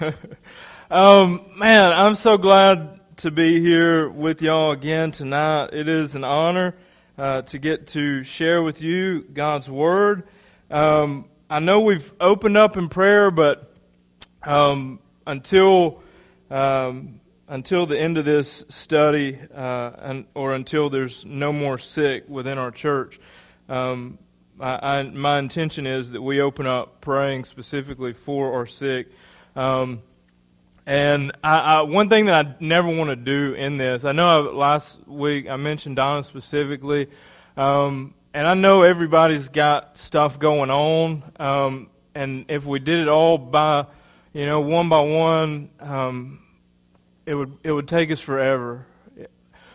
um, man, I'm so glad to be here with y'all again tonight. It is an honor uh, to get to share with you God's Word. Um, I know we've opened up in prayer, but um, until um, until the end of this study, uh, and, or until there's no more sick within our church, um, I, I, my intention is that we open up praying specifically for our sick. Um, and I, I, one thing that I never want to do in this, I know I, last week I mentioned Donna specifically, um, and I know everybody's got stuff going on. Um, and if we did it all by, you know, one by one, um, it would it would take us forever.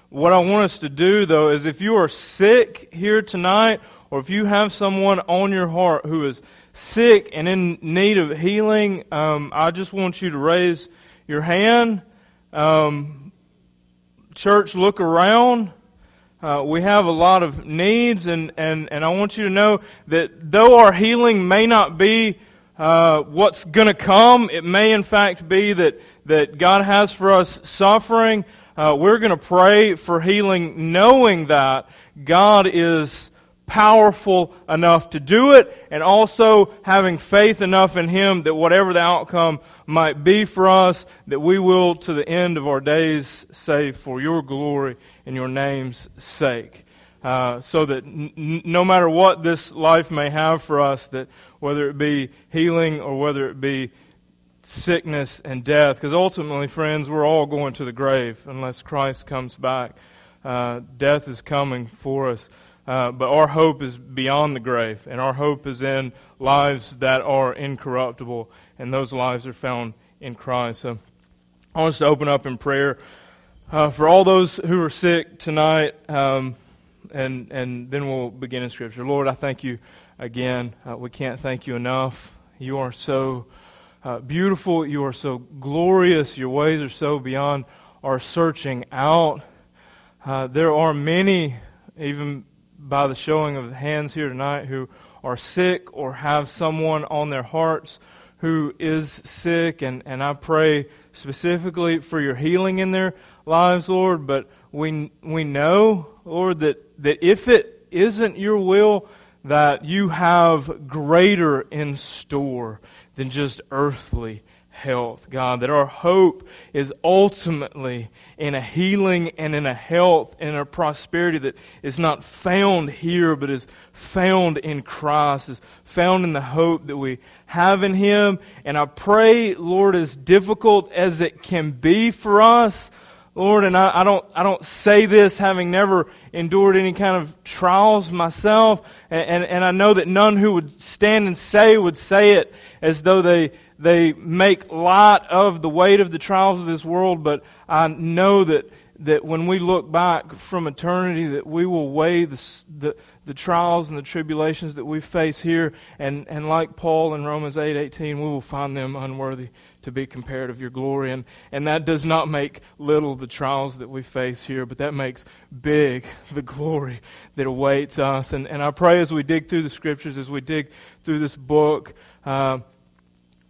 What I want us to do, though, is if you are sick here tonight, or if you have someone on your heart who is sick and in need of healing, um, I just want you to raise your hand. Um, church, look around. Uh, we have a lot of needs, and, and, and I want you to know that though our healing may not be uh, what's going to come, it may in fact be that, that God has for us suffering. Uh, we're going to pray for healing, knowing that God is powerful enough to do it, and also having faith enough in Him that whatever the outcome might be for us, that we will to the end of our days say, For your glory and your name's sake. Uh, so that n- no matter what this life may have for us, that whether it be healing or whether it be sickness and death, because ultimately, friends, we're all going to the grave unless Christ comes back. Uh, death is coming for us. Uh, but our hope is beyond the grave, and our hope is in lives that are incorruptible, and those lives are found in Christ. So I want us to open up in prayer uh, for all those who are sick tonight, um, and and then we'll begin in Scripture. Lord, I thank you again. Uh, we can't thank you enough. You are so uh, beautiful. You are so glorious. Your ways are so beyond our searching out. Uh, there are many, even by the showing of hands here tonight who are sick or have someone on their hearts who is sick. And, and I pray specifically for your healing in their lives, Lord. But we, we know, Lord, that, that if it isn't your will, that you have greater in store than just earthly health, God, that our hope is ultimately in a healing and in a health and a prosperity that is not found here, but is found in Christ, is found in the hope that we have in Him. And I pray, Lord, as difficult as it can be for us, Lord, and I, I don't, I don't say this having never endured any kind of trials myself, and, and, and I know that none who would stand and say would say it as though they, they make light of the weight of the trials of this world, but I know that, that when we look back from eternity, that we will weigh the, the, the trials and the tribulations that we face here, and, and like Paul in Romans 8 18, we will find them unworthy to be compared of your glory. And, and that does not make little the trials that we face here, but that makes big the glory that awaits us. And, and I pray as we dig through the scriptures, as we dig through this book, uh,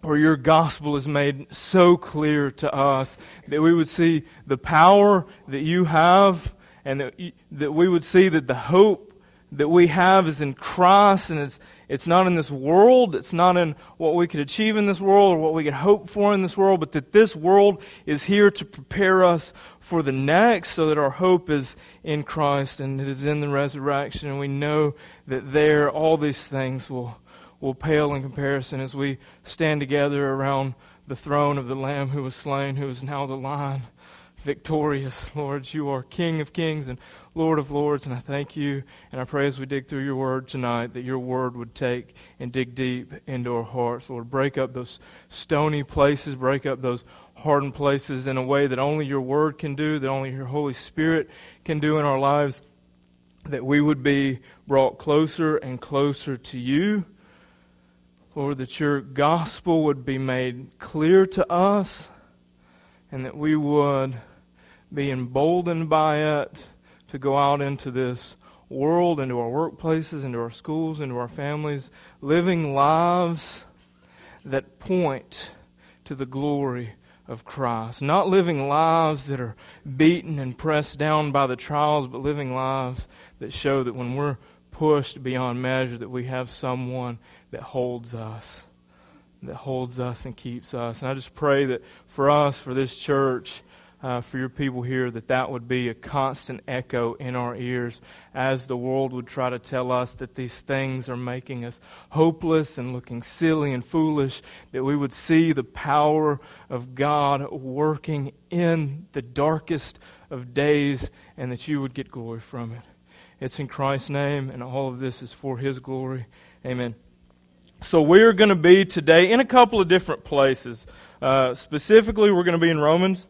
where your gospel is made so clear to us that we would see the power that you have and that, that we would see that the hope that we have is in Christ and it's, it's not in this world. It's not in what we could achieve in this world or what we could hope for in this world, but that this world is here to prepare us for the next so that our hope is in Christ and it is in the resurrection and we know that there all these things will will pale in comparison as we stand together around the throne of the Lamb who was slain, who is now the Lion victorious. Lord, you are King of kings and Lord of lords, and I thank you. And I pray as we dig through your word tonight that your word would take and dig deep into our hearts. Lord, break up those stony places, break up those hardened places in a way that only your word can do, that only your Holy Spirit can do in our lives, that we would be brought closer and closer to you Lord, that your gospel would be made clear to us and that we would be emboldened by it to go out into this world, into our workplaces, into our schools, into our families, living lives that point to the glory of Christ. Not living lives that are beaten and pressed down by the trials, but living lives that show that when we're pushed beyond measure, that we have someone that holds us, that holds us and keeps us. And I just pray that for us, for this church, uh, for your people here, that that would be a constant echo in our ears as the world would try to tell us that these things are making us hopeless and looking silly and foolish, that we would see the power of God working in the darkest of days and that you would get glory from it. It's in Christ's name, and all of this is for His glory. Amen. So we're going to be today in a couple of different places. Uh, specifically, we're going to be in Romans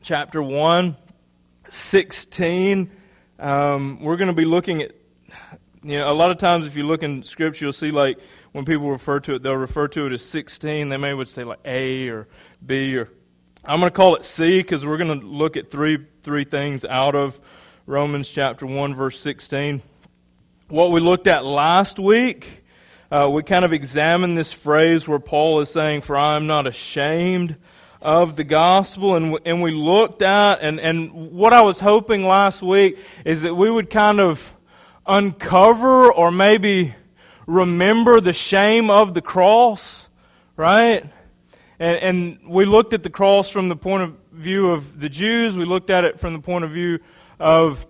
chapter 1, 16. Um, we're going to be looking at, you know, a lot of times if you look in Scripture, you'll see like when people refer to it, they'll refer to it as 16. They may would say like A or B or I'm going to call it C because we're going to look at three three things out of Romans chapter 1, verse 16. What we looked at last week, uh, we kind of examined this phrase where Paul is saying, For I am not ashamed of the gospel. And, and we looked at, and, and what I was hoping last week is that we would kind of uncover or maybe remember the shame of the cross, right? And, and we looked at the cross from the point of view of the Jews. We looked at it from the point of view of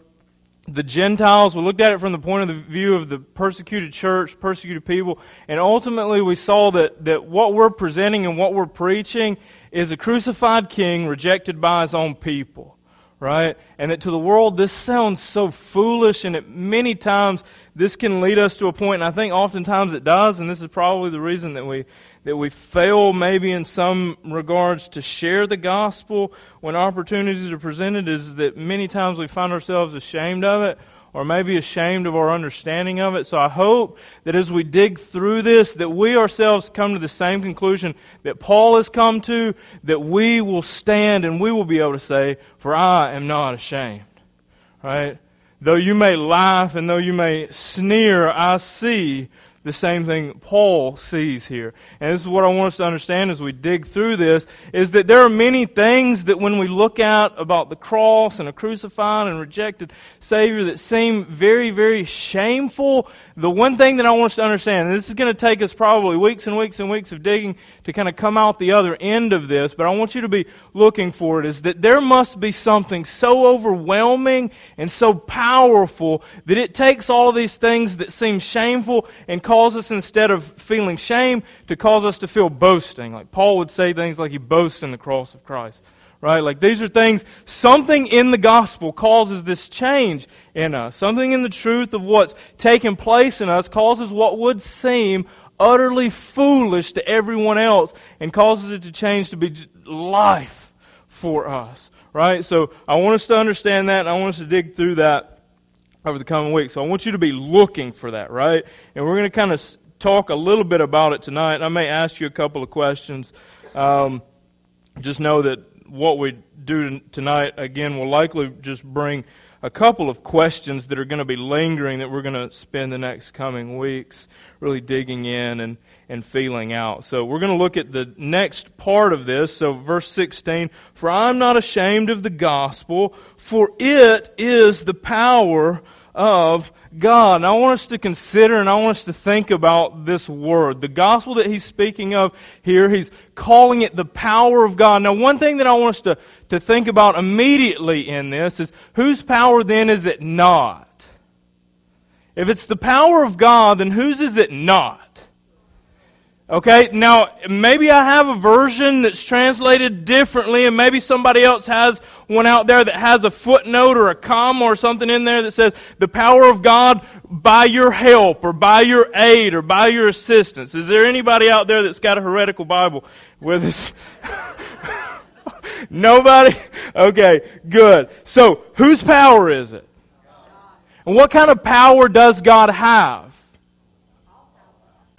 the Gentiles. We looked at it from the point of the view of the persecuted church, persecuted people, and ultimately we saw that, that what we're presenting and what we're preaching is a crucified king rejected by his own people, right? And that to the world this sounds so foolish, and it, many times this can lead us to a point, and I think oftentimes it does, and this is probably the reason that we that we fail maybe in some regards to share the gospel when opportunities are presented is that many times we find ourselves ashamed of it or maybe ashamed of our understanding of it. So I hope that as we dig through this, that we ourselves come to the same conclusion that Paul has come to, that we will stand and we will be able to say, for I am not ashamed. Right? Though you may laugh and though you may sneer, I see the same thing Paul sees here. And this is what I want us to understand as we dig through this, is that there are many things that when we look at about the cross and a crucified and rejected Savior that seem very, very shameful the one thing that I want us to understand, and this is going to take us probably weeks and weeks and weeks of digging to kind of come out the other end of this, but I want you to be looking for it, is that there must be something so overwhelming and so powerful that it takes all of these things that seem shameful and cause us, instead of feeling shame, to cause us to feel boasting. Like Paul would say things like he boasts in the cross of Christ right? Like these are things, something in the gospel causes this change in us. Something in the truth of what's taken place in us causes what would seem utterly foolish to everyone else and causes it to change to be life for us, right? So I want us to understand that and I want us to dig through that over the coming weeks. So I want you to be looking for that, right? And we're going to kind of talk a little bit about it tonight. I may ask you a couple of questions. Um, just know that what we do tonight, again, will likely just bring a couple of questions that are going to be lingering that we're going to spend the next coming weeks really digging in and, and feeling out. So we're going to look at the next part of this. So verse 16, For I'm not ashamed of the gospel, for it is the power of God. And I want us to consider and I want us to think about this word. The gospel that he's speaking of here, he's calling it the power of God. Now, one thing that I want us to, to think about immediately in this is whose power then is it not? If it's the power of God, then whose is it not? Okay, now maybe I have a version that's translated differently and maybe somebody else has one out there that has a footnote or a comma or something in there that says the power of God by your help or by your aid or by your assistance. Is there anybody out there that's got a heretical Bible with us? Nobody? Okay, good. So, whose power is it? And what kind of power does God have?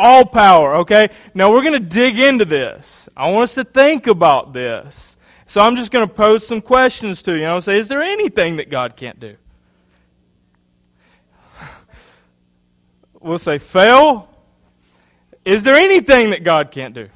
all power, okay? Now we're going to dig into this. I want us to think about this. So I'm just going to pose some questions to you. I'm going to say, is there anything that God can't do? We'll say, fail. Is there anything that God can't do?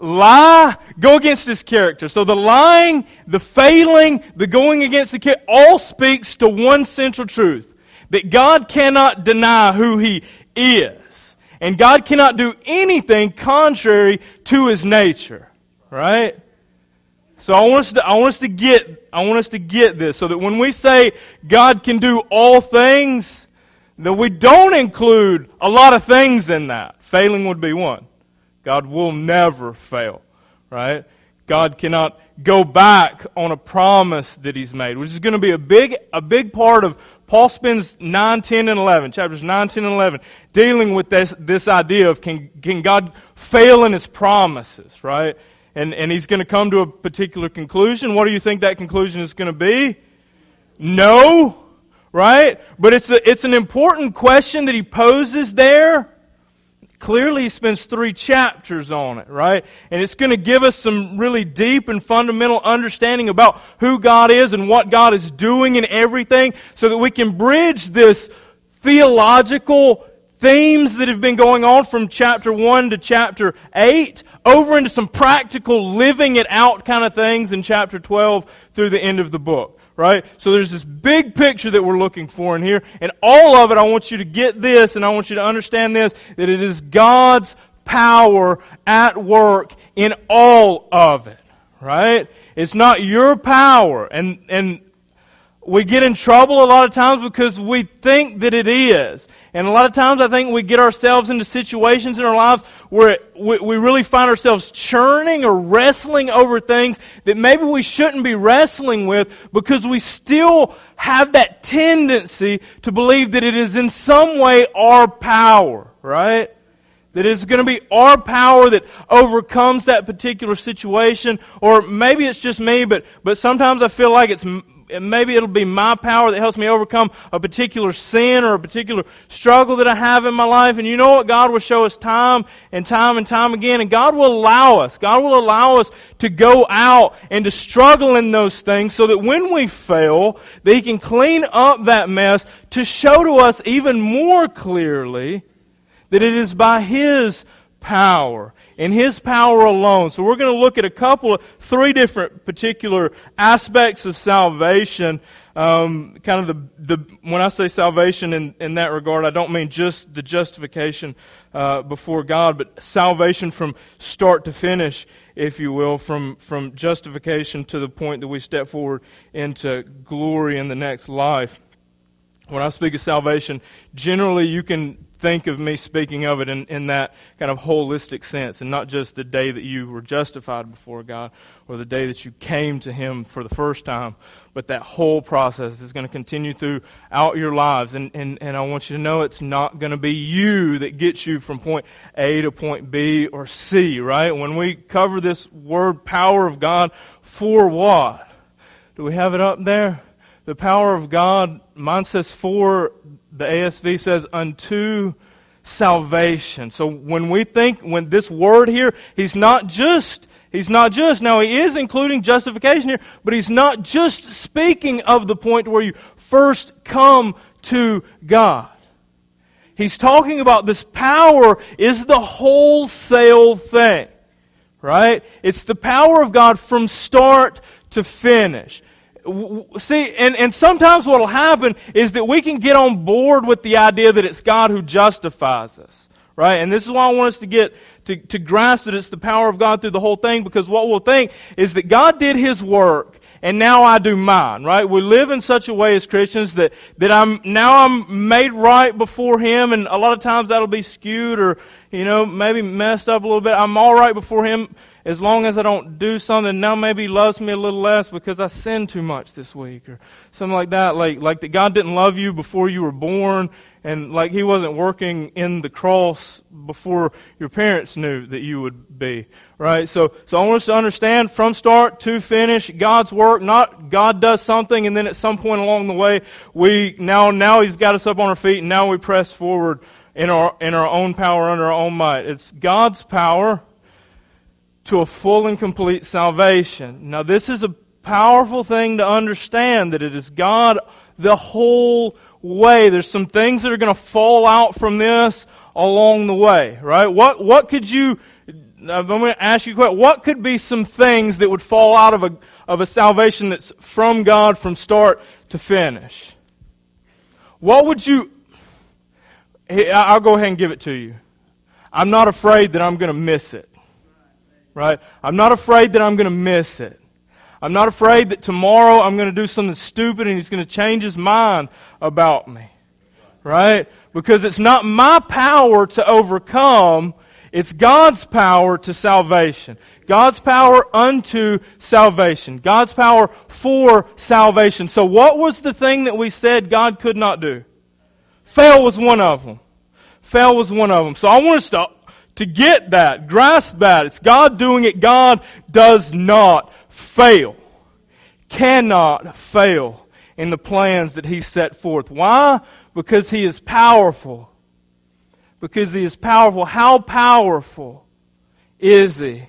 lie, go against his character. So the lying, the failing, the going against the character all speaks to one central truth. That God cannot deny who he is. And God cannot do anything contrary to his nature. Right? So I want us to, I want us to get, I want us to get this so that when we say God can do all things, that we don't include a lot of things in that. Failing would be one. God will never fail, right? God cannot go back on a promise that He's made, which is going to be a big, a big part of Paul spends 9, 10, and 11, chapters 9, 10, and 11, dealing with this, this idea of can, can God fail in His promises, right? And, and he's going to come to a particular conclusion. What do you think that conclusion is going to be? No, right? But it's a, it's an important question that he poses there. Clearly, he spends three chapters on it, right? And it's going to give us some really deep and fundamental understanding about who God is and what God is doing in everything so that we can bridge this theological themes that have been going on from chapter 1 to chapter 8 over into some practical living it out kind of things in chapter 12 through the end of the book right? So there's this big picture that we're looking for in here, and all of it, I want you to get this, and I want you to understand this, that it is God's power at work in all of it, right? It's not your power, and, and we get in trouble a lot of times because we think that it is. And a lot of times I think we get ourselves into situations in our lives where we, we really find ourselves churning or wrestling over things that maybe we shouldn't be wrestling with because we still have that tendency to believe that it is in some way our power, right? That it's going to be our power that overcomes that particular situation. Or maybe it's just me, but, but sometimes I feel like it's maybe it'll be my power that helps me overcome a particular sin or a particular struggle that I have in my life. And you know what? God will show us time and time and time again. And God will allow us, God will allow us to go out and to struggle in those things so that when we fail, that He can clean up that mess to show to us even more clearly that it is by His power in His power alone. So we're going to look at a couple of, three different particular aspects of salvation. Um, kind of the, the, when I say salvation in, in that regard, I don't mean just the justification uh, before God, but salvation from start to finish, if you will, from, from justification to the point that we step forward into glory in the next life. When I speak of salvation, generally you can think of me speaking of it in, in that kind of holistic sense and not just the day that you were justified before God or the day that you came to Him for the first time, but that whole process is going to continue throughout your lives. And, and, and I want you to know it's not going to be you that gets you from point A to point B or C, right? When we cover this word power of God, for what? Do we have it up there? The power of God, mine says for the ASV says, unto salvation. So when we think, when this word here, he's not just, he's not just, now he is including justification here, but he's not just speaking of the point where you first come to God. He's talking about this power is the wholesale thing. Right? It's the power of God from start to finish see, and, and sometimes what will happen is that we can get on board with the idea that it's God who justifies us. Right? And this is why I want us to get to, to grasp that it's the power of God through the whole thing, because what we'll think is that God did His work, and now I do mine, right? We live in such a way as Christians that, that I'm, now I'm made right before Him, and a lot of times that'll be skewed or, you know, maybe messed up a little bit. I'm alright before Him as long as I don't do something, now maybe he loves me a little less because I sinned too much this week or something like that. Like, like that God didn't love you before you were born and like he wasn't working in the cross before your parents knew that you would be. Right? So, so I want us to understand from start to finish God's work, not God does something and then at some point along the way we, now, now he's got us up on our feet and now we press forward in our, in our own power under our own might. It's God's power to a full and complete salvation. Now, this is a powerful thing to understand that it is God the whole way. There's some things that are going to fall out from this along the way, right? What, what could you, uh, I'm going to ask you a question. What could be some things that would fall out of a, of a salvation that's from God from start to finish? What would you, I'll go ahead and give it to you. I'm not afraid that I'm going to miss it. Right? I'm not afraid that I'm going to miss it. I'm not afraid that tomorrow I'm going to do something stupid and he's going to change his mind about me. Right? Because it's not my power to overcome, it's God's power to salvation. God's power unto salvation. God's power for salvation. So what was the thing that we said God could not do? Fail was one of them. Fail was one of them. So I want us to, to get that, grasp that. It's God doing it. God does not fail. Cannot fail in the plans that He set forth. Why? Because He is powerful. Because He is powerful. How powerful is He?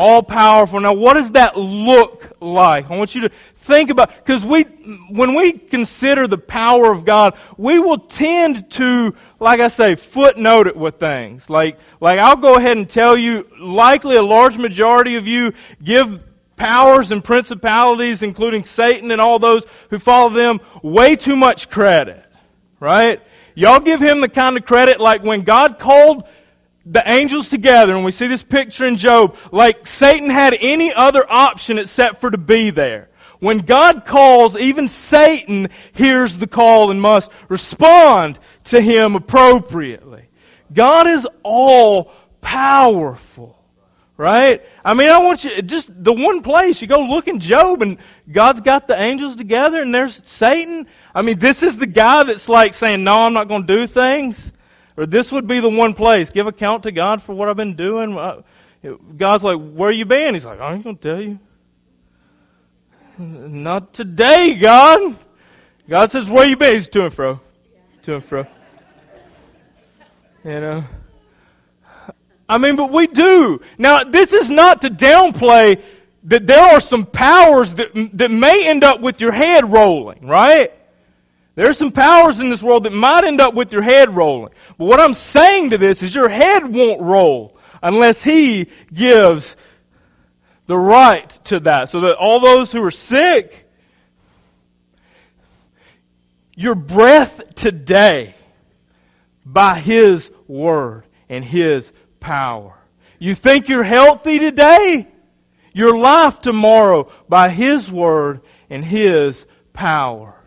All powerful. Now, what does that look like? I want you to think about, because we, when we consider the power of God, we will tend to, like I say, footnote it with things. Like, like I'll go ahead and tell you, likely a large majority of you give powers and principalities, including Satan and all those who follow them, way too much credit. Right? Y'all give him the kind of credit like when God called the angels together, and we see this picture in Job, like Satan had any other option except for to be there. When God calls, even Satan hears the call and must respond to him appropriately. God is all powerful. Right? I mean, I want you, just the one place, you go look in Job and God's got the angels together and there's Satan. I mean, this is the guy that's like saying, no, I'm not going to do things. Or this would be the one place. Give account to God for what I've been doing. Uh, God's like, where you been? He's like, I ain't going to tell you. Not today, God. God says, where you been? He's to and fro. To and fro. You know? I mean, but we do. Now, this is not to downplay that there are some powers that, that may end up with your head rolling, right? There are some powers in this world that might end up with your head rolling. But what I'm saying to this is your head won't roll unless He gives the right to that. So that all those who are sick, your breath today by His Word and His power. You think you're healthy today? Your life tomorrow by His Word and His power.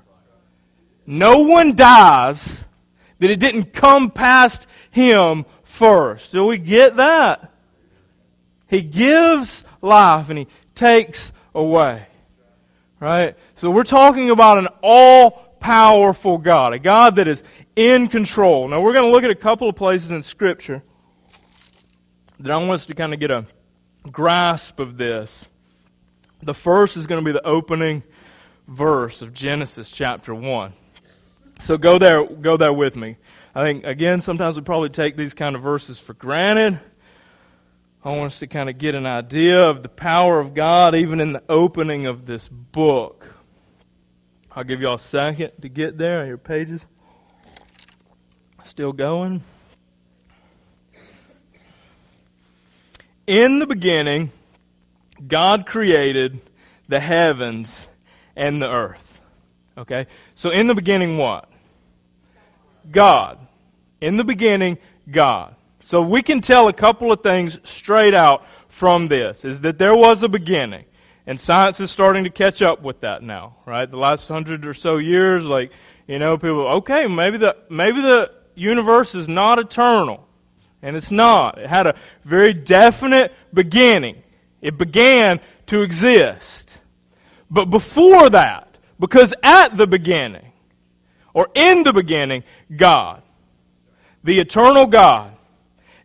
No one dies that it didn't come past him first. Do we get that? He gives life and he takes away. Right? So we're talking about an all powerful God, a God that is in control. Now we're going to look at a couple of places in Scripture that I want us to kind of get a grasp of this. The first is going to be the opening verse of Genesis chapter 1. So go there, go there with me. I think, again, sometimes we probably take these kind of verses for granted. I want us to kind of get an idea of the power of God even in the opening of this book. I'll give y'all a second to get there on your pages. Still going. In the beginning, God created the heavens and the earth. Okay? So in the beginning, what? God. In the beginning, God. So we can tell a couple of things straight out from this is that there was a beginning. And science is starting to catch up with that now, right? The last hundred or so years, like, you know, people, okay, maybe the, maybe the universe is not eternal. And it's not. It had a very definite beginning. It began to exist. But before that, because at the beginning, or in the beginning, God, the eternal God,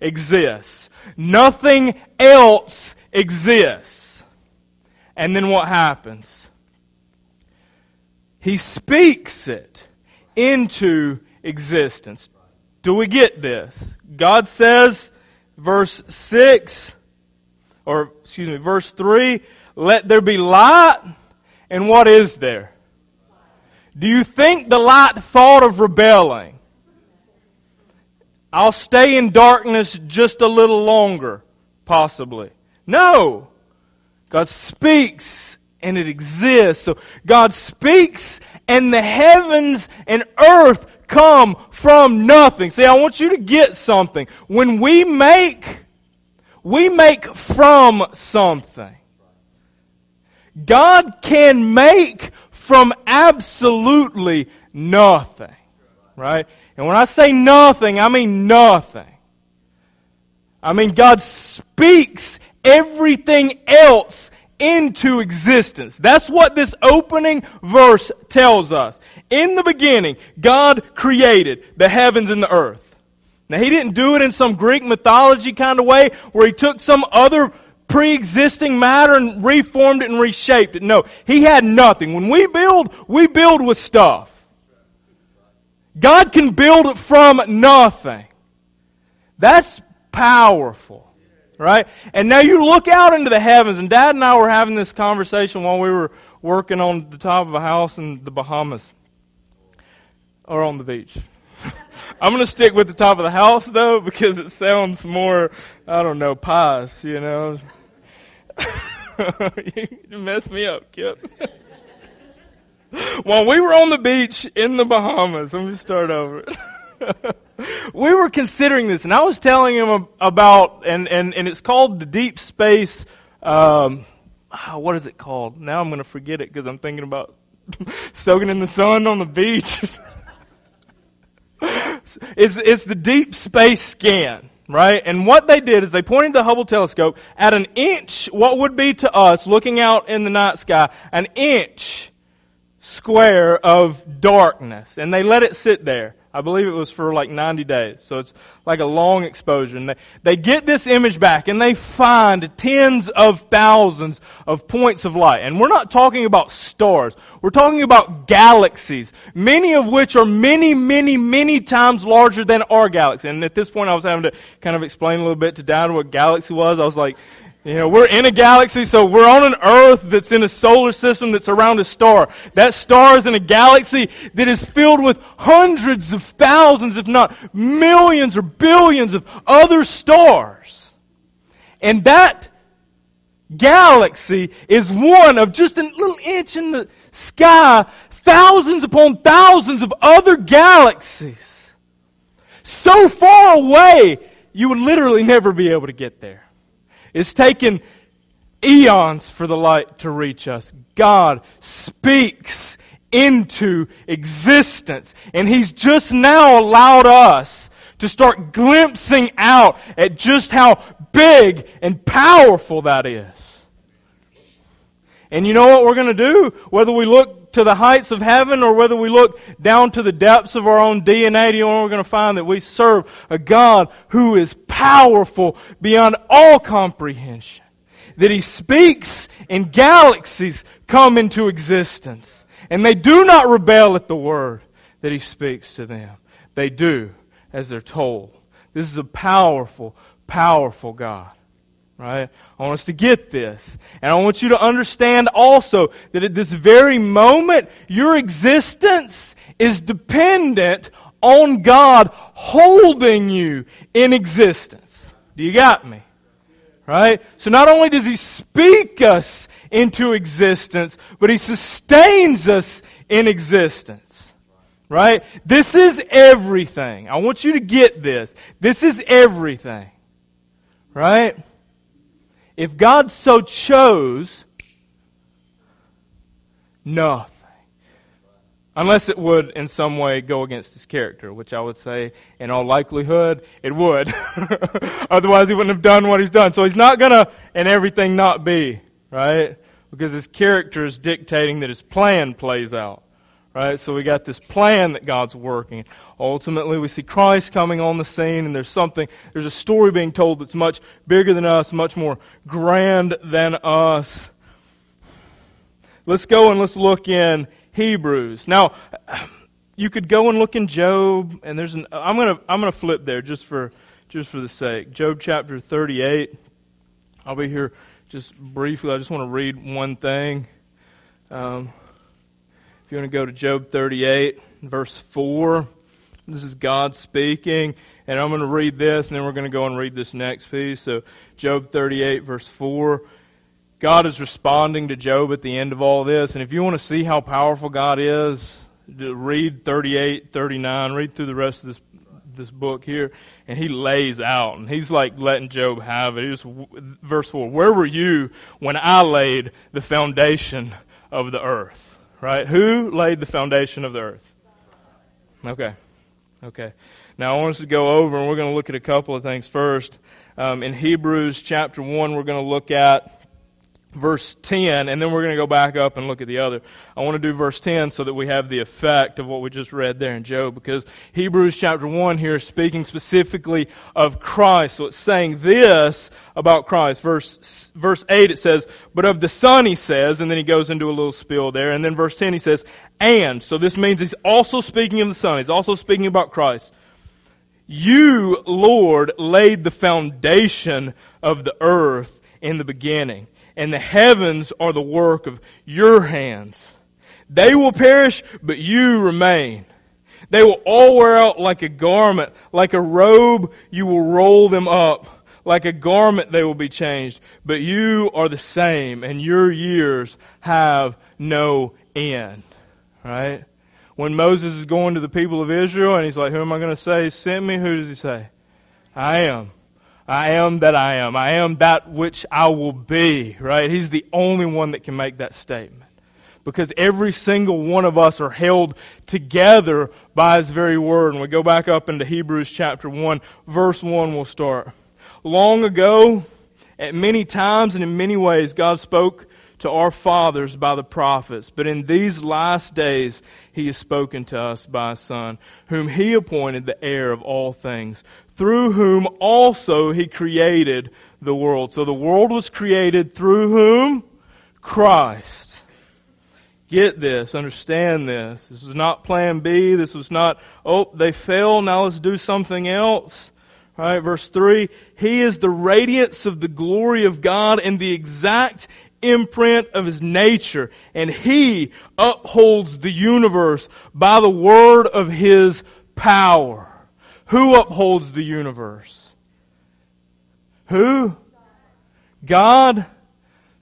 exists. Nothing else exists. And then what happens? He speaks it into existence. Do we get this? God says, verse 6, or excuse me, verse 3, let there be light, and what is there? Do you think the light thought of rebelling? I'll stay in darkness just a little longer, possibly. No! God speaks and it exists. So God speaks and the heavens and earth come from nothing. See, I want you to get something. When we make, we make from something. God can make from absolutely nothing. Right? And when I say nothing, I mean nothing. I mean God speaks everything else into existence. That's what this opening verse tells us. In the beginning, God created the heavens and the earth. Now, He didn't do it in some Greek mythology kind of way where He took some other pre-existing matter and reformed it and reshaped it. No, He had nothing. When we build, we build with stuff. God can build from nothing. That's powerful. Right? And now you look out into the heavens, and Dad and I were having this conversation while we were working on the top of a house in the Bahamas. Or on the beach. I'm going to stick with the top of the house, though, because it sounds more, I don't know, pious, you know. you messed me up, Kip. While we were on the beach in the Bahamas, let me start over. we were considering this, and I was telling him about, and, and, and it's called the Deep Space, um, what is it called? Now I'm going to forget it because I'm thinking about soaking in the sun on the beach. It's, it's the Deep Space Scan right? And what they did is they pointed the Hubble telescope at an inch, what would be to us looking out in the night sky, an inch square of darkness. And they let it sit there. I believe it was for like 90 days. So it's like a long exposure. And they, they get this image back and they find tens of thousands of points of light. And we're not talking about stars. We're talking about galaxies, many of which are many, many, many times larger than our galaxy. And at this point I was having to kind of explain a little bit to Dad what galaxy was. I was like, you know, we're in a galaxy, so we're on an Earth that's in a solar system that's around a star. That star is in a galaxy that is filled with hundreds of thousands, if not millions or billions of other stars. And that galaxy is one of just a little inch in the sky, thousands upon thousands of other galaxies. So far away, you would literally never be able to get there. It's taken eons for the light to reach us. God speaks into existence. And He's just now allowed us to start glimpsing out at just how big and powerful that is. And you know what we're going to do? Whether we look to the heights of heaven or whether we look down to the depths of our own DNA, you know we're going to find that we serve a God who is powerful beyond all comprehension. That He speaks and galaxies come into existence. And they do not rebel at the word that He speaks to them. They do as they're told. This is a powerful, powerful God. Right? I want us to get this. And I want you to understand also that at this very moment, your existence is dependent on God holding you in existence. Do you got me? Right? So not only does He speak us into existence, but He sustains us in existence. Right? This is everything. I want you to get this. This is everything. Right? If God so chose, nothing. Unless it would in some way go against his character, which I would say in all likelihood it would. Otherwise he wouldn't have done what he's done. So he's not gonna and everything not be, right? Because his character is dictating that his plan plays out. Right? So we got this plan that God's working. Ultimately, we see Christ coming on the scene, and there's something, there's a story being told that's much bigger than us, much more grand than us. Let's go and let's look in Hebrews. Now, you could go and look in Job, and there's an, I'm gonna, I'm gonna flip there just for, just for the sake. Job chapter 38. I'll be here just briefly. I just want to read one thing. Um, if you want to go to Job 38, verse 4, This is God speaking. And I'm going to read this, and then we're going to go and read this next piece. So, Job 38, verse 4. God is responding to Job at the end of all this. And if you want to see how powerful God is, read 38, 39, read through the rest of this this book here, and he lays out, and he's like letting Job have it. Just, verse 4 Where were you when I laid the foundation of the earth? Right? Who laid the foundation of the earth? Okay. Okay. Now I want us to go over, and we're going to look at a couple of things first. Um, in Hebrews chapter 1, we're going to look at verse 10, and then we're going to go back up and look at the other. I want to do verse 10 so that we have the effect of what we just read there in Job, because Hebrews chapter 1 here is speaking specifically of Christ. So it's saying this about Christ. Verse, verse 8 it says, But of the Son he says, and then he goes into a little spiel there, and then verse 10 he says, And. So this means he's also speaking of the Son. He's also speaking about Christ. You, Lord, laid the foundation of the earth in the beginning and the heavens are the work of your hands. They will perish, but you remain. They will all wear out like a garment. Like a robe, you will roll them up. Like a garment, they will be changed. But you are the same, and your years have no end. Right? When Moses is going to the people of Israel, and he's like, Who am I going to say sent me? Who does he say? I am. I am that I am. I am that which I will be, right? He's the only one that can make that statement. Because every single one of us are held together by His very word. And we go back up into Hebrews chapter 1, verse 1 we'll start. Long ago, at many times and in many ways, God spoke to our fathers by the prophets. But in these last days, He has spoken to us by His Son, whom He appointed the heir of all things through whom also he created the world. So the world was created through whom? Christ. Get this, understand this. This was not plan B. This was not, oh, they fell, now let's do something else. Right, verse 3 He is the radiance of the glory of God and the exact imprint of His nature, and He upholds the universe by the word of His power. Who upholds the universe? Who? God.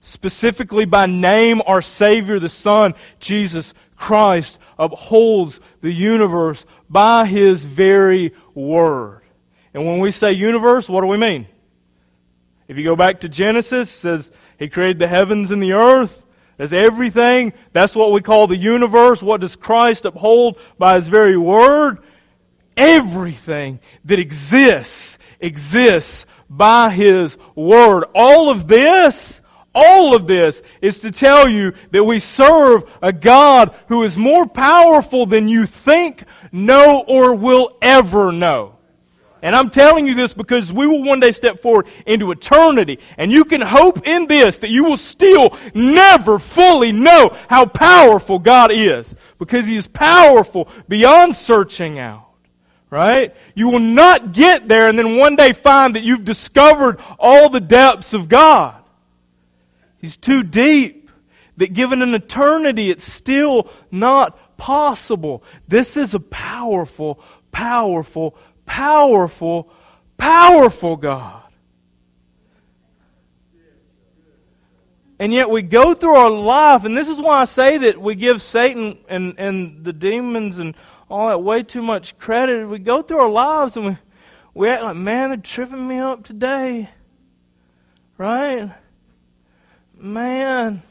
Specifically by name, our Savior, the Son, Jesus Christ, upholds the universe by His very Word. And when we say universe, what do we mean? If you go back to Genesis, it says He created the heavens and the earth. As everything. That's what we call the universe. What does Christ uphold by His very Word? Everything that exists, exists by His Word. All of this, all of this is to tell you that we serve a God who is more powerful than you think, know, or will ever know. And I'm telling you this because we will one day step forward into eternity. And you can hope in this that you will still never fully know how powerful God is. Because He is powerful beyond searching out. Right? You will not get there and then one day find that you've discovered all the depths of God. He's too deep. That given an eternity, it's still not possible. This is a powerful, powerful, powerful, powerful God. And yet we go through our life, and this is why I say that we give Satan and, and the demons and all that way too much credit. We go through our lives and we, we act like, man, they're tripping me up today. Right? Man,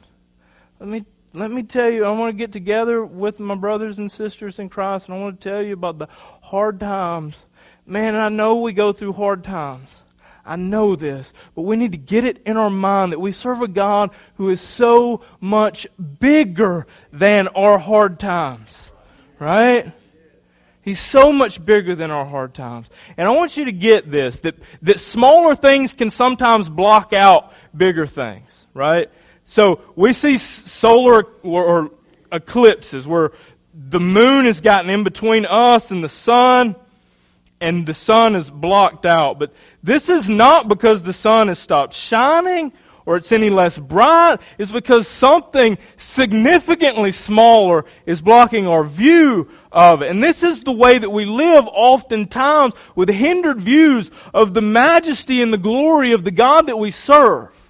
let me let me tell you, I want to get together with my brothers and sisters in Christ, and I want to tell you about the hard times. Man, I know we go through hard times. I know this, but we need to get it in our mind that we serve a God who is so much bigger than our hard times. Right? He's so much bigger than our hard times. And I want you to get this, that, that smaller things can sometimes block out bigger things, right? So we see solar or, or eclipses where the moon has gotten in between us and the sun, and the sun is blocked out. But this is not because the sun has stopped shining or it's any less bright. It's because something significantly smaller is blocking our view of it. And this is the way that we live oftentimes with hindered views of the majesty and the glory of the God that we serve.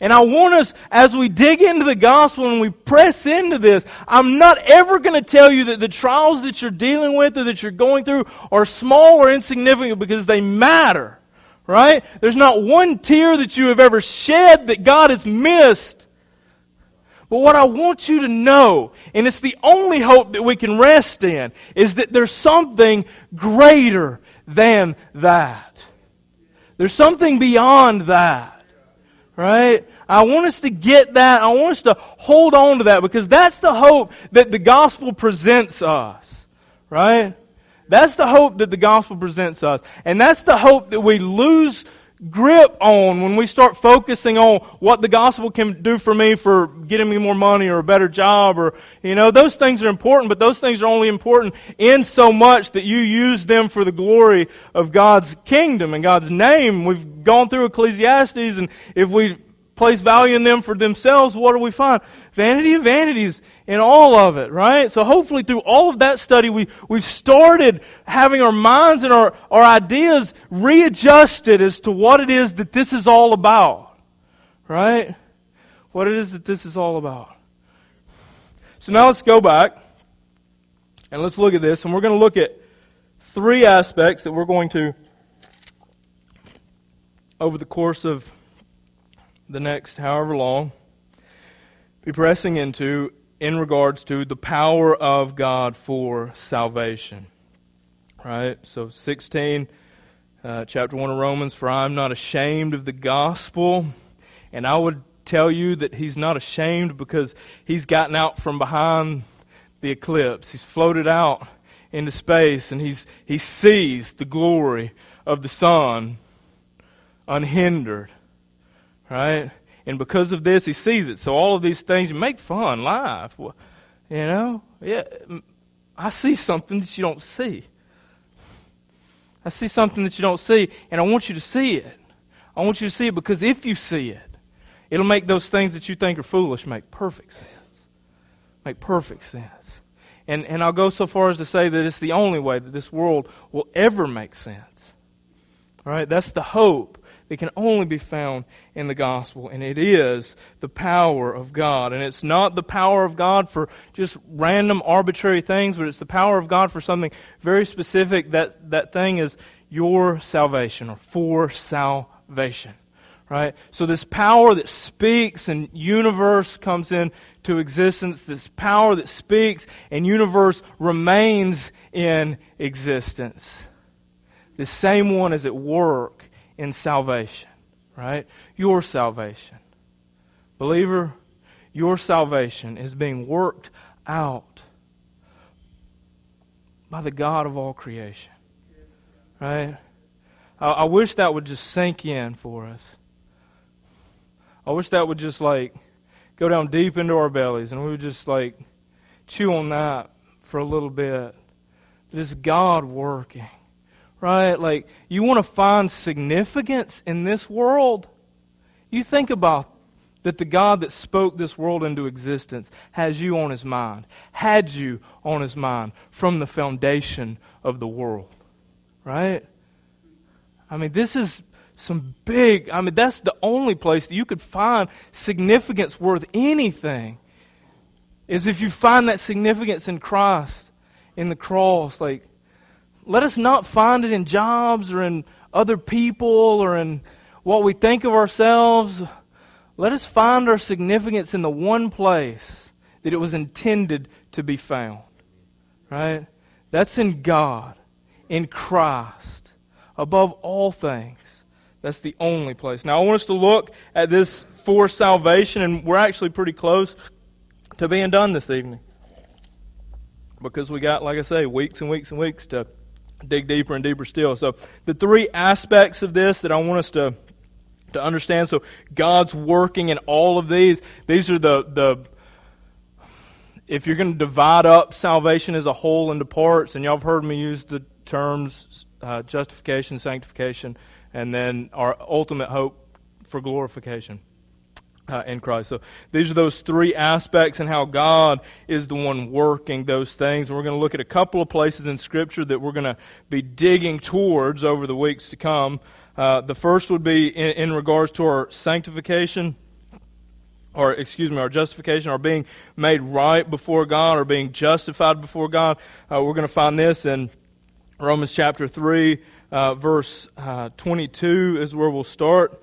And I want us, as we dig into the gospel and we press into this, I'm not ever going to tell you that the trials that you're dealing with or that you're going through are small or insignificant because they matter. Right? There's not one tear that you have ever shed that God has missed. But what I want you to know, and it's the only hope that we can rest in, is that there's something greater than that. There's something beyond that. Right? I want us to get that. I want us to hold on to that because that's the hope that the gospel presents us. Right? That's the hope that the gospel presents us. And that's the hope that we lose grip on when we start focusing on what the gospel can do for me for getting me more money or a better job or, you know, those things are important, but those things are only important in so much that you use them for the glory of God's kingdom and God's name. We've gone through Ecclesiastes and if we place value in them for themselves, what do we find? Vanity of vanities in all of it, right? So hopefully through all of that study, we, we've started having our minds and our, our ideas readjusted as to what it is that this is all about, right? What it is that this is all about. So now let's go back and let's look at this, and we're going to look at three aspects that we're going to, over the course of the next however long, be pressing into in regards to the power of God for salvation. Right? So 16, uh, chapter 1 of Romans, for I am not ashamed of the gospel. And I would tell you that he's not ashamed because he's gotten out from behind the eclipse. He's floated out into space and he's, he sees the glory of the sun unhindered right? And because of this, he sees it. So all of these things make fun, laugh. You know? Yeah. I see something that you don't see. I see something that you don't see, and I want you to see it. I want you to see it because if you see it, it'll make those things that you think are foolish make perfect sense. Make perfect sense. And, and I'll go so far as to say that it's the only way that this world will ever make sense. All right? That's the hope it can only be found in the gospel, and it is the power of God. And it's not the power of God for just random arbitrary things, but it's the power of God for something very specific. That, that thing is your salvation or for salvation. Right? So this power that speaks and universe comes into existence, this power that speaks and universe remains in existence. The same one is at work in salvation, right? Your salvation. Believer, your salvation is being worked out by the God of all creation. Right? I, I, wish that would just sink in for us. I wish that would just like go down deep into our bellies and we would just like chew on that for a little bit. This God working right? Like, you want to find significance in this world? You think about that the God that spoke this world into existence has you on his mind, had you on his mind from the foundation of the world, right? I mean, this is some big, I mean, that's the only place that you could find significance worth anything, is if you find that significance in Christ, in the cross. Like, let us not find it in jobs or in other people or in what we think of ourselves. Let us find our significance in the one place that it was intended to be found. Right? That's in God, in Christ, above all things. That's the only place. Now, I want us to look at this for salvation, and we're actually pretty close to being done this evening. Because we got, like I say, weeks and weeks and weeks to dig deeper and deeper still. So the three aspects of this that I want us to to understand. So God's working in all of these. These are the the if you're going to divide up salvation as a whole into parts, and y'all have heard me use the terms uh, justification, sanctification, and then our ultimate hope for glorification. Uh, in Christ. So these are those three aspects and how God is the one working those things. And we're going to look at a couple of places in Scripture that we're going to be digging towards over the weeks to come. Uh, the first would be in, in regards to our sanctification or excuse me, our justification, our being made right before God, or being justified before God. Uh, we're going to find this in Romans chapter 3, uh, verse uh, 22 is where we'll start.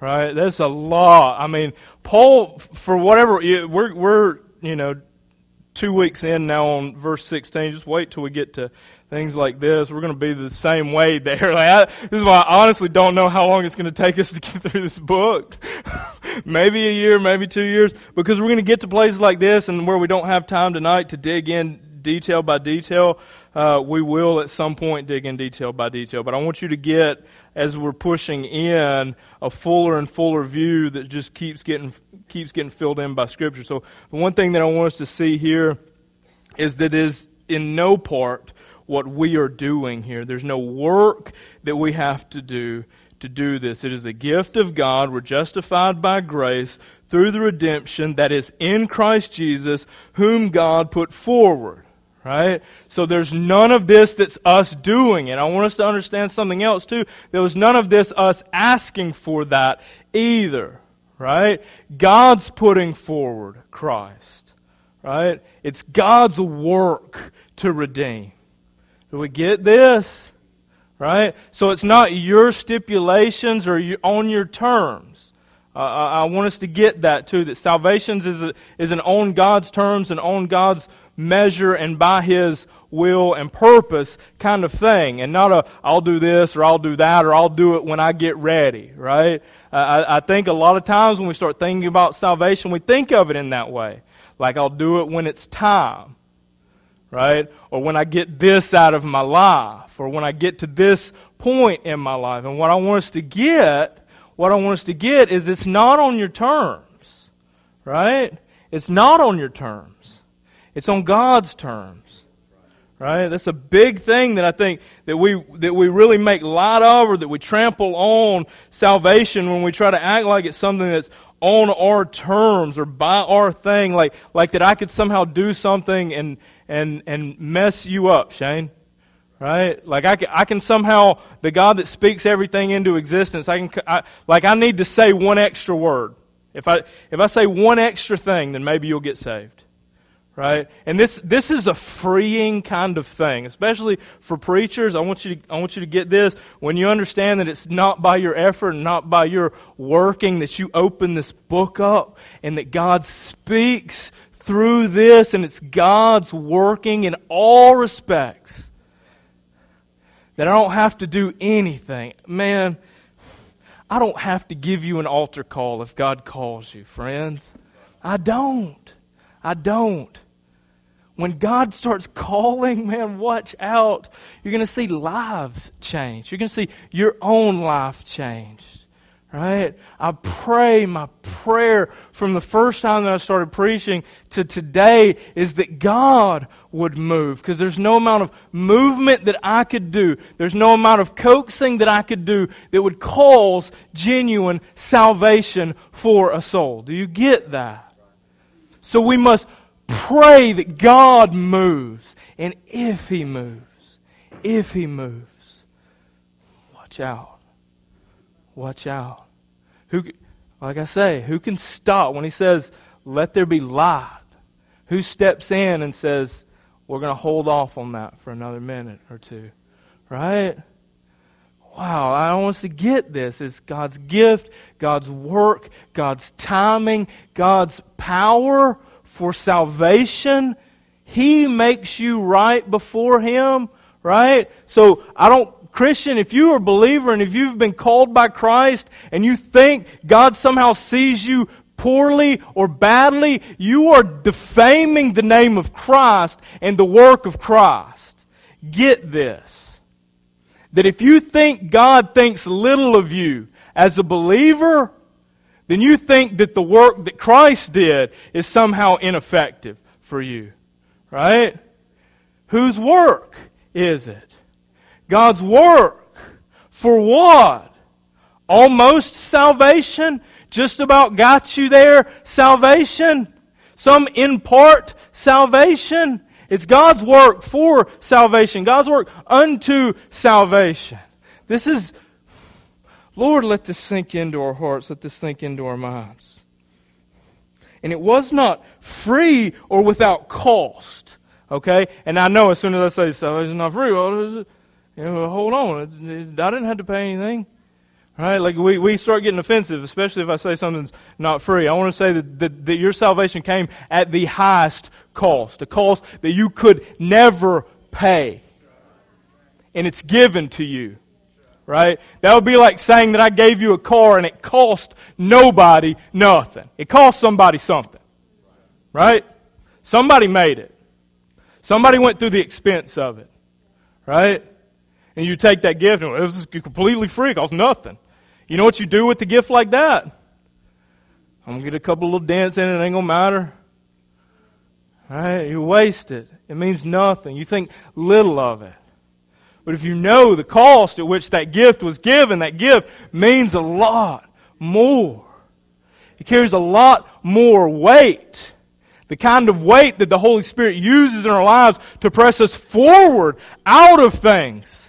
Right? That's a lot. I mean, Paul, for whatever, we're, we're, you know, two weeks in now on verse 16. Just wait till we get to things like this. We're going to be the same way there. Like I, this is why I honestly don't know how long it's going to take us to get through this book. maybe a year, maybe two years, because we're going to get to places like this and where we don't have time tonight to dig in detail by detail. Uh, we will at some point dig in detail by detail. But I want you to get, as we're pushing in, a fuller and fuller view that just keeps getting keeps getting filled in by Scripture. So the one thing that I want us to see here is that is in no part what we are doing here. There's no work that we have to do to do this. It is a gift of God. We're justified by grace through the redemption that is in Christ Jesus, whom God put forward. Right? So there's none of this that's us doing it. I want us to understand something else too. There was none of this us asking for that either. Right? God's putting forward Christ. Right? It's God's work to redeem. Do we get this? Right? So it's not your stipulations or on your terms. Uh, I want us to get that too, that salvation is, is an on God's terms and on God's measure and by His will and purpose kind of thing, and not a I'll do this or I'll do that or I'll do it when I get ready, right? I, I think a lot of times when we start thinking about salvation, we think of it in that way. Like I'll do it when it's time, right? Or when I get this out of my life, or when I get to this point in my life. And what I want us to get, what I want us to get is it's not on your terms, right? It's not on your terms. It's on God's terms. Right? That's a big thing that I think that we, that we really make light of or that we trample on salvation when we try to act like it's something that's on our terms or by our thing, like, like that I could somehow do something and, and, and mess you up, Shane. Right? Like I can, I can somehow, the God that speaks everything into existence, I can, I, like I need to say one extra word. If I, if I say one extra thing, then maybe you'll get saved right? And this this is a freeing kind of thing, especially for preachers. I want you to, I want you to get this when you understand that it's not by your effort and not by your working that you open this book up and that God speaks through this and it's God's working in all respects. That I don't have to do anything. Man, I don't have to give you an altar call if God calls you, friends. I don't. I don't. When God starts calling, man, watch out. You're going to see lives change. You're going to see your own life change. Right? I pray, my prayer from the first time that I started preaching to today is that God would move. Because there's no amount of movement that I could do. There's no amount of coaxing that I could do that would cause genuine salvation for a soul. Do you get that? So we must pray that God moves. And if He moves, if He moves, watch out. Watch out. Who, like I say, who can stop when He says, let there be light? Who steps in and says, we're going to hold off on that for another minute or two? Right? Wow, I want us to get this. It's God's gift, God's work, God's timing, God's power for salvation. He makes you right before Him, right? So I don't, Christian, if you are a believer and if you've been called by Christ and you think God somehow sees you poorly or badly, you are defaming the name of Christ and the work of Christ. Get this. That if you think God thinks little of you as a believer, then you think that the work that Christ did is somehow ineffective for you. Right? Whose work is it? God's work. For what? Almost salvation? Just about got you there salvation? Some in part salvation? It's God's work for salvation. God's work unto salvation. This is, Lord, let this sink into our hearts. Let this sink into our minds. And it was not free or without cost. Okay? And I know as soon as I say salvation is not free, well, you know, hold on. I didn't have to pay anything. Right? Like we, we start getting offensive, especially if I say something's not free. I want to say that, that, that your salvation came at the highest cost, a cost that you could never pay. And it's given to you. Right? That would be like saying that I gave you a car and it cost nobody nothing. It cost somebody something. Right? Somebody made it. Somebody went through the expense of it. Right? and you take that gift and it was completely free, it costs nothing. You know what you do with the gift like that? I'm gonna get a couple little dents in it, it ain't gonna matter. Right? You waste it. It means nothing. You think little of it. But if you know the cost at which that gift was given, that gift means a lot more. It carries a lot more weight. The kind of weight that the Holy Spirit uses in our lives to press us forward out of things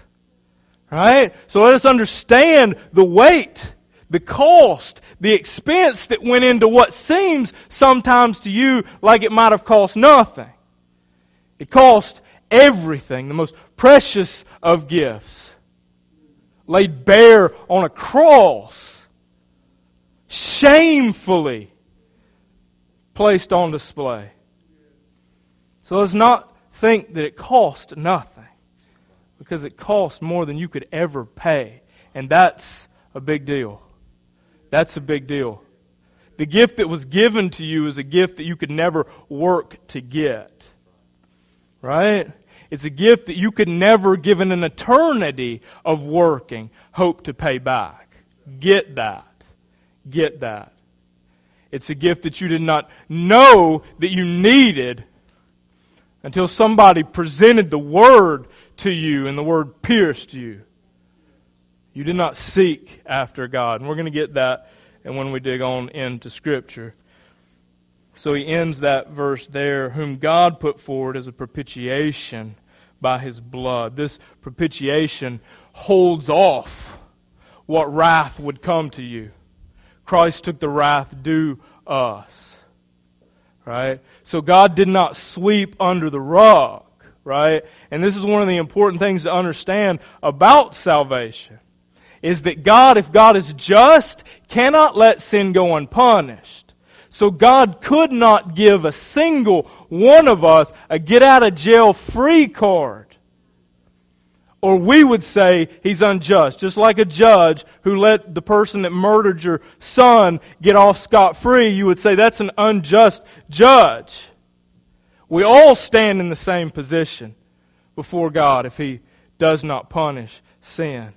Right? So let us understand the weight, the cost, the expense that went into what seems sometimes to you like it might have cost nothing. It cost everything, the most precious of gifts, laid bare on a cross, shamefully placed on display. So let's not think that it cost nothing because it cost more than you could ever pay. And that's a big deal. That's a big deal. The gift that was given to you is a gift that you could never work to get. Right? It's a gift that you could never, given an eternity of working, hope to pay back. Get that. Get that. It's a gift that you did not know that you needed until somebody presented the Word to you and the word pierced you. You did not seek after God. And we're going to get that and when we dig on into Scripture. So he ends that verse there, whom God put forward as a propitiation by his blood. This propitiation holds off what wrath would come to you. Christ took the wrath due us. Right? So God did not sweep under the rug right? And this is one of the important things to understand about salvation is that God, if God is just, cannot let sin go unpunished. So God could not give a single one of us a get out of jail free card. Or we would say he's unjust, just like a judge who let the person that murdered your son get off scot free. You would say that's an unjust judge. We all stand in the same position before God if He does not punish sin.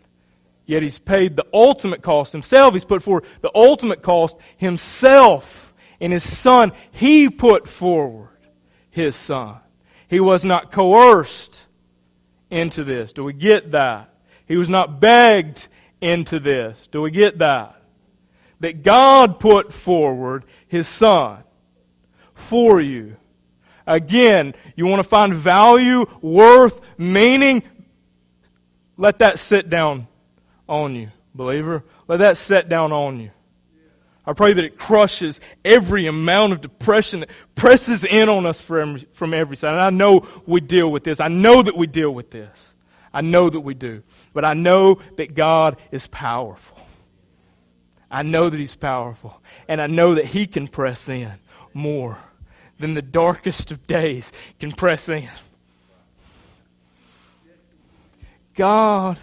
Yet He's paid the ultimate cost Himself. He's put forward the ultimate cost Himself in His Son. He put forward His Son. He was not coerced into this. Do we get that? He was not begged into this. Do we get that? That God put forward His Son for you Again, you want to find value, worth, meaning? Let that sit down on you, believer. Let that sit down on you. I pray that it crushes every amount of depression that presses in on us from, from every side. And I know we deal with this. I know that we deal with this. I know that we do. But I know that God is powerful. I know that He's powerful. And I know that He can press in more than the darkest of days can press in. God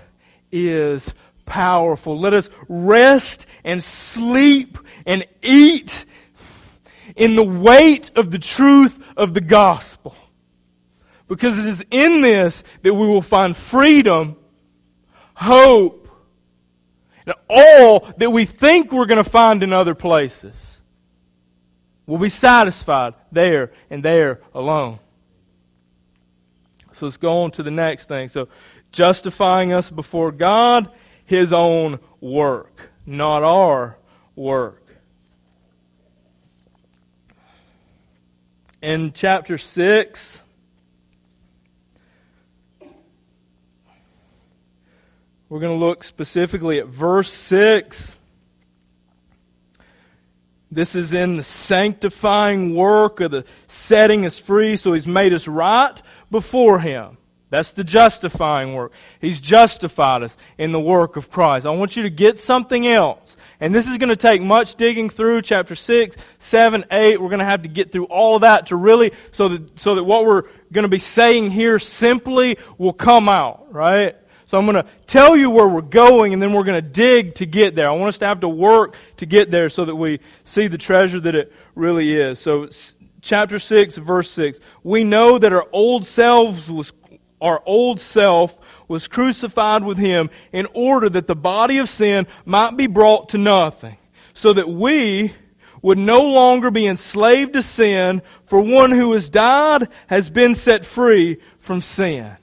is powerful. Let us rest and sleep and eat in the weight of the truth of the gospel. Because it is in this that we will find freedom, hope, and all that we think we're going to find in other places. We'll be satisfied there and there alone. So let's go on to the next thing. So, justifying us before God, His own work, not our work. In chapter 6, we're going to look specifically at verse 6. This is in the sanctifying work of the setting us free, so He's made us right before Him. That's the justifying work. He's justified us in the work of Christ. I want you to get something else. And this is going to take much digging through chapter 6, 7, 8. We're going to have to get through all of that to really, so that, so that what we're going to be saying here simply will come out, right? So I'm going to tell you where we're going and then we're going to dig to get there. I want us to have to work to get there so that we see the treasure that it really is. So chapter 6 verse 6. We know that our old selves was our old self was crucified with him in order that the body of sin might be brought to nothing, so that we would no longer be enslaved to sin, for one who has died has been set free from sin.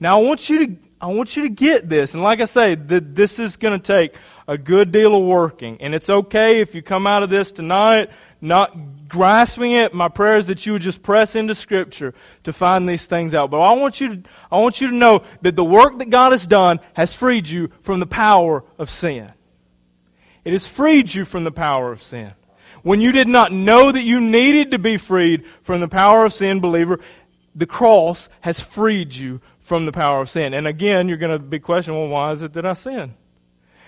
Now I want you to I want you to get this. And like I say, this is going to take a good deal of working. And it's okay if you come out of this tonight not grasping it. My prayer is that you would just press into Scripture to find these things out. But I want you to, I want you to know that the work that God has done has freed you from the power of sin. It has freed you from the power of sin. When you did not know that you needed to be freed from the power of sin, believer, the cross has freed you from the power of sin. And again, you're going to be questioning, well, why is it that I sin?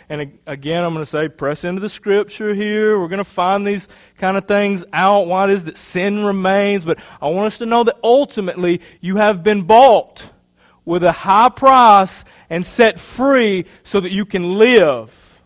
And again, I'm going to say, press into the scripture here. We're going to find these kind of things out. Why it is that sin remains. But I want us to know that ultimately you have been bought with a high price and set free so that you can live.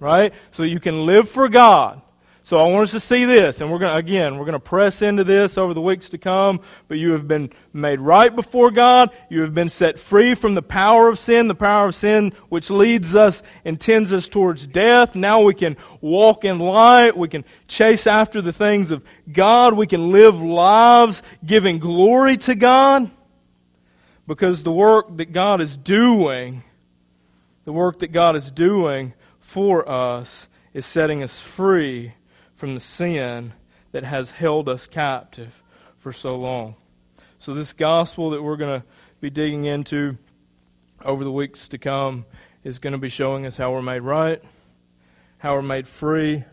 Right? So you can live for God. So I want us to see this, and we're going to, again, we're going to press into this over the weeks to come, but you have been made right before God. You have been set free from the power of sin, the power of sin which leads us and tends us towards death. Now we can walk in light. We can chase after the things of God. We can live lives giving glory to God because the work that God is doing, the work that God is doing for us is setting us free from the sin that has held us captive for so long. So, this gospel that we're going to be digging into over the weeks to come is going to be showing us how we're made right, how we're made free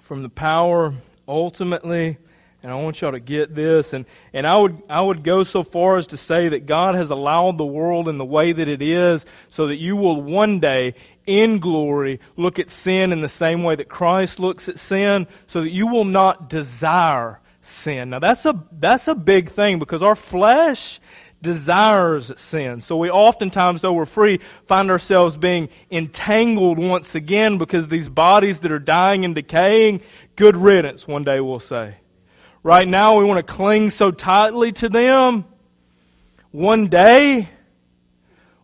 from the power ultimately and I want y'all to get this. And, and I, would, I would go so far as to say that God has allowed the world in the way that it is so that you will one day, in glory, look at sin in the same way that Christ looks at sin, so that you will not desire sin. Now that's a, that's a big thing because our flesh desires sin. So we oftentimes, though we're free, find ourselves being entangled once again because these bodies that are dying and decaying, good riddance, one day we'll say. Right now, we want to cling so tightly to them. One day,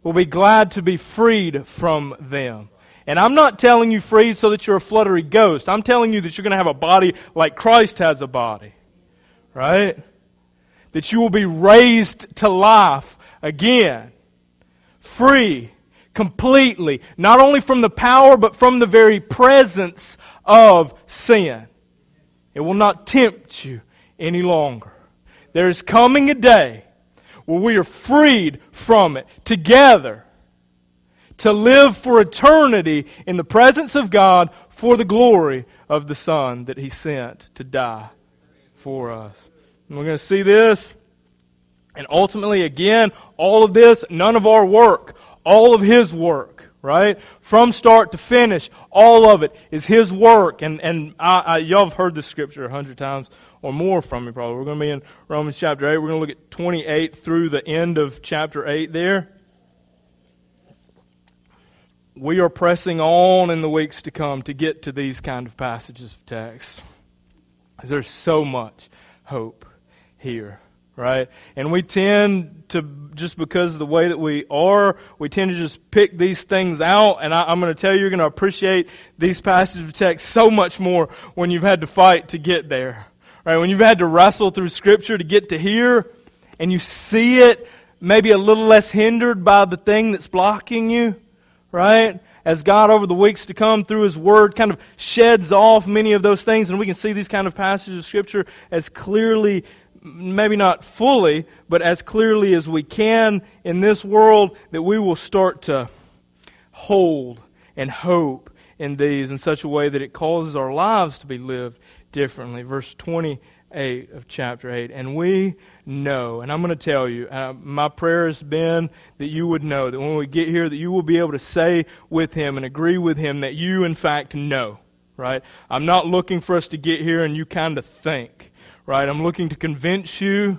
we'll be glad to be freed from them. And I'm not telling you freed so that you're a fluttery ghost. I'm telling you that you're going to have a body like Christ has a body. Right? That you will be raised to life again. Free. Completely. Not only from the power, but from the very presence of sin. It will not tempt you any longer. There is coming a day where we are freed from it together to live for eternity in the presence of God for the glory of the Son that He sent to die for us. And we're going to see this. And ultimately, again, all of this, none of our work, all of His work, right? From start to finish, all of it is His work. And, and I, I, y'all have heard this scripture a hundred times or more from me probably. We're going to be in Romans chapter 8. We're going to look at 28 through the end of chapter 8 there. we are pressing on in the weeks to come to get to these kind of passages of text. There's so much hope here, right? And we tend to, just because of the way that we are, we tend to just pick these things out. And I, am going to tell you, you're going to appreciate these passages of text so much more when you've had to fight to get there, right? When you've had to wrestle through Scripture to get to here, and you see it maybe a little less hindered by the thing that's blocking you, right? As God over the weeks to come through His Word kind of sheds off many of those things, and we can see these kind of passages of Scripture as clearly, maybe not fully, but as clearly as we can in this world, that we will start to hold and hope in these in such a way that it causes our lives to be lived differently. Verse 28 of chapter 8. And we know. And I'm going to tell you, uh, my prayer has been that you would know, that when we get here, that you will be able to say with him and agree with him that you, in fact, know. Right? I'm not looking for us to get here and you kind of think. Right? I'm looking to convince you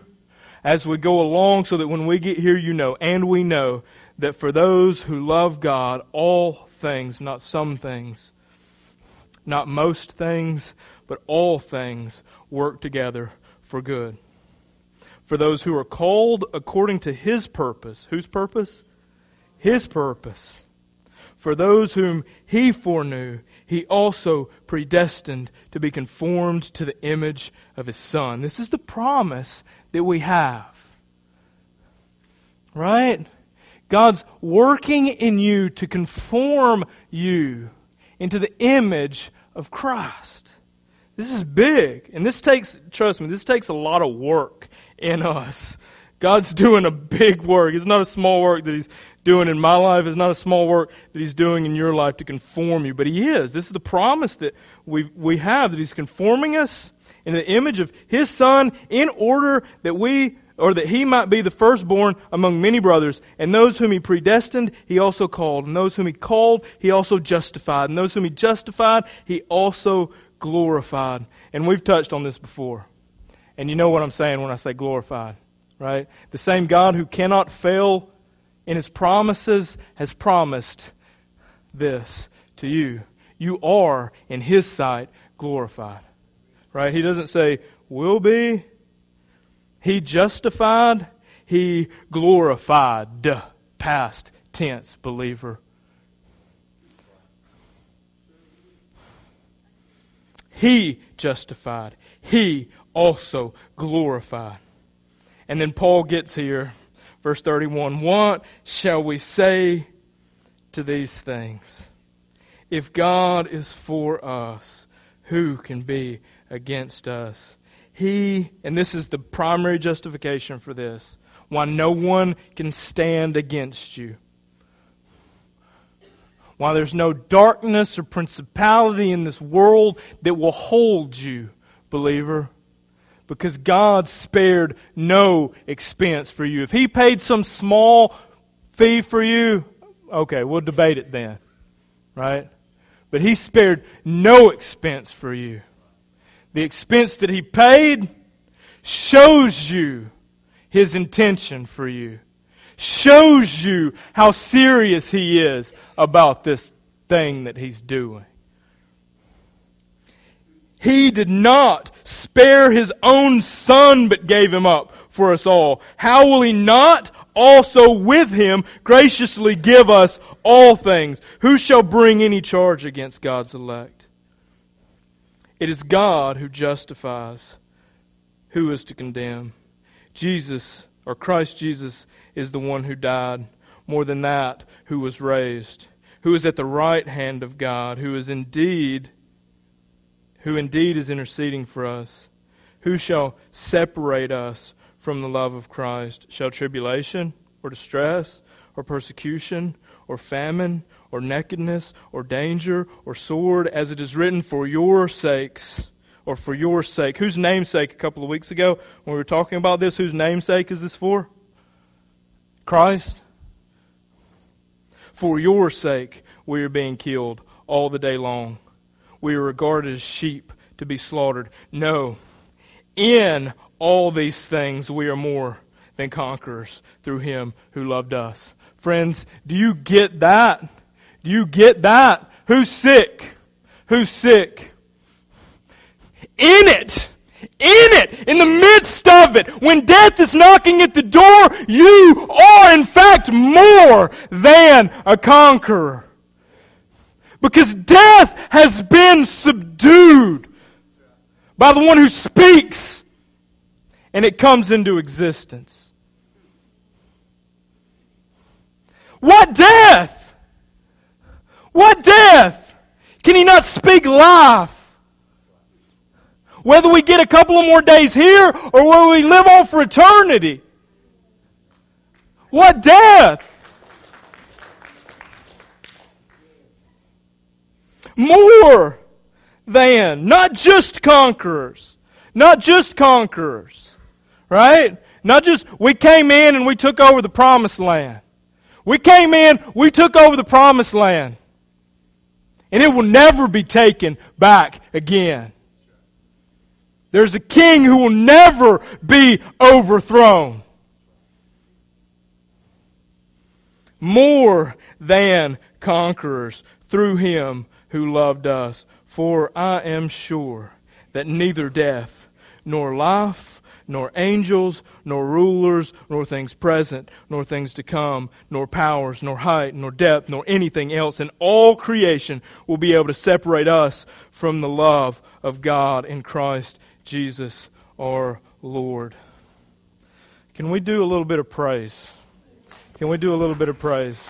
as we go along so that when we get here, you know. And we know that for those who love God, all things, not some things, not most things, but all things work together for good for those who are called according to his purpose. Whose purpose? His purpose. For those whom he foreknew, he also predestined to be conformed to the image of his Son. This is the promise that we have. Right? God's working in you to conform you into the image of Christ. This is big. And this takes, trust me, this takes a lot of work in us. God's doing a big work. It's not a small work that He's doing in my life. It's not a small work that He's doing in your life to conform you. But He is. This is the promise that we, we have that He's conforming us in the image of His Son in order that we, or that He might be the firstborn among many brothers. And those whom He predestined, He also called. And those whom He called, He also justified. And those whom He justified, He also glorified. And we've touched on this before. And you know what I'm saying when I say glorified, right? The same God who cannot fail in his promises has promised this to you. You are, in his sight, glorified. Right? He doesn't say, will be. He justified. He glorified. Past tense, believer. He justified. He also glorified. And then Paul gets here, verse 31 What shall we say to these things? If God is for us, who can be against us? He, and this is the primary justification for this, why no one can stand against you. Why there's no darkness or principality in this world that will hold you, believer because God spared no expense for you. If He paid some small fee for you, okay, we'll debate it then, right? But He spared no expense for you. The expense that He paid shows you His intention for you, shows you how serious He is about this thing that He's doing. He did not spare his own son, but gave him up for us all. How will he not also with him graciously give us all things? Who shall bring any charge against God's elect? It is God who justifies. Who is to condemn? Jesus, or Christ Jesus, is the one who died. More than that, who was raised, who is at the right hand of God, who is indeed who indeed is interceding for us. Who shall separate us from the love of Christ? Shall tribulation, or distress, or persecution, or famine, or nakedness, or danger, or sword, as it is written, for your sakes, or for your sake? Whose namesake a couple of weeks ago, when we were talking about this, whose namesake is this for? Christ? For your sake, we are being killed all the day long we are regarded as sheep to be slaughtered. No. In all these things, we are more than conquerors through him who loved us. Friends, do you get that? Do you get that? Who's sick? Who's sick? In it! In it! In the midst of it! When death is knocking at the door, you are in fact more than a conqueror. Because death has been subdued by the one who speaks and it comes into existence. What death? What death? Can he not speak life? Whether we get a couple of more days here or whether we live on for eternity. What death? More than, not just conquerors. Not just conquerors. Right? Not just, we came in and we took over the promised land. We came in, we took over the promised land. And it will never be taken back again. There's a king who will never be overthrown. More than conquerors through him who loved us. For I am sure that neither death, nor life, nor angels, nor rulers, nor things present, nor things to come, nor powers, nor height, nor depth, nor anything else in all creation will be able to separate us from the love of God in Christ Jesus our Lord. Can we do a little bit of praise? Can we do a little bit of praise?